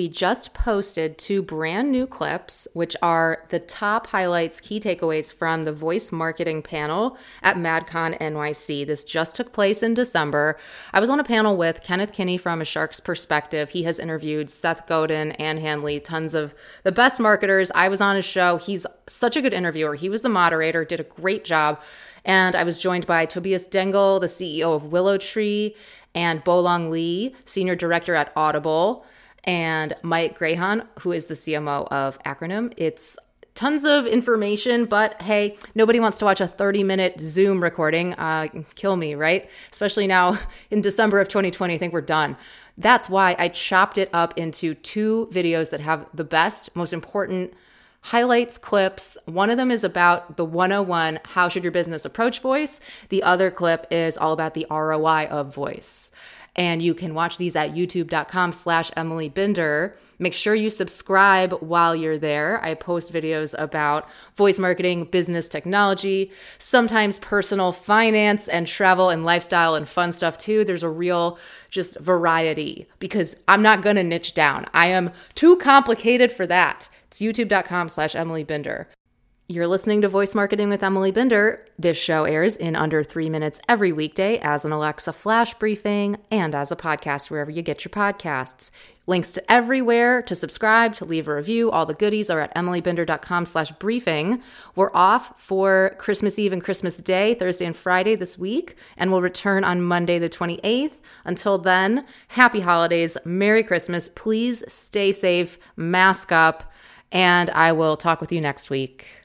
we just posted two brand new clips, which are the top highlights, key takeaways from the voice marketing panel at MadCon NYC. This just took place in December. I was on a panel with Kenneth Kinney from A Shark's Perspective. He has interviewed Seth Godin, Ann Handley, tons of the best marketers. I was on his show. He's such a good interviewer. He was the moderator, did a great job. And I was joined by Tobias Dengel, the CEO of WillowTree, and Bolong Lee, Senior Director at Audible and Mike Grehan, who is the CMO of Acronym. It's tons of information, but hey, nobody wants to watch a 30 minute Zoom recording. Uh, kill me, right? Especially now in December of 2020, I think we're done. That's why I chopped it up into two videos that have the best, most important highlights clips. One of them is about the 101 how should your business approach voice. The other clip is all about the ROI of voice and you can watch these at youtube.com slash emily binder. Make sure you subscribe while you're there. I post videos about voice marketing business technology sometimes personal finance and travel and lifestyle and fun stuff too. There's a real just variety because i'm not going to niche down. I am too complicated for that. It's youtube.com slash emily binder you're listening to Voice Marketing with Emily Binder. This show airs in under three minutes every weekday as an Alexa flash briefing and as a podcast wherever you get your podcasts. Links to everywhere to subscribe, to leave a review, all the goodies are at emilybinder.com slash briefing. We're off for Christmas Eve and Christmas Day, Thursday and Friday this week, and we'll return on Monday the 28th. Until then, happy holidays, Merry Christmas. Please stay safe, mask up, and I will talk with you next week.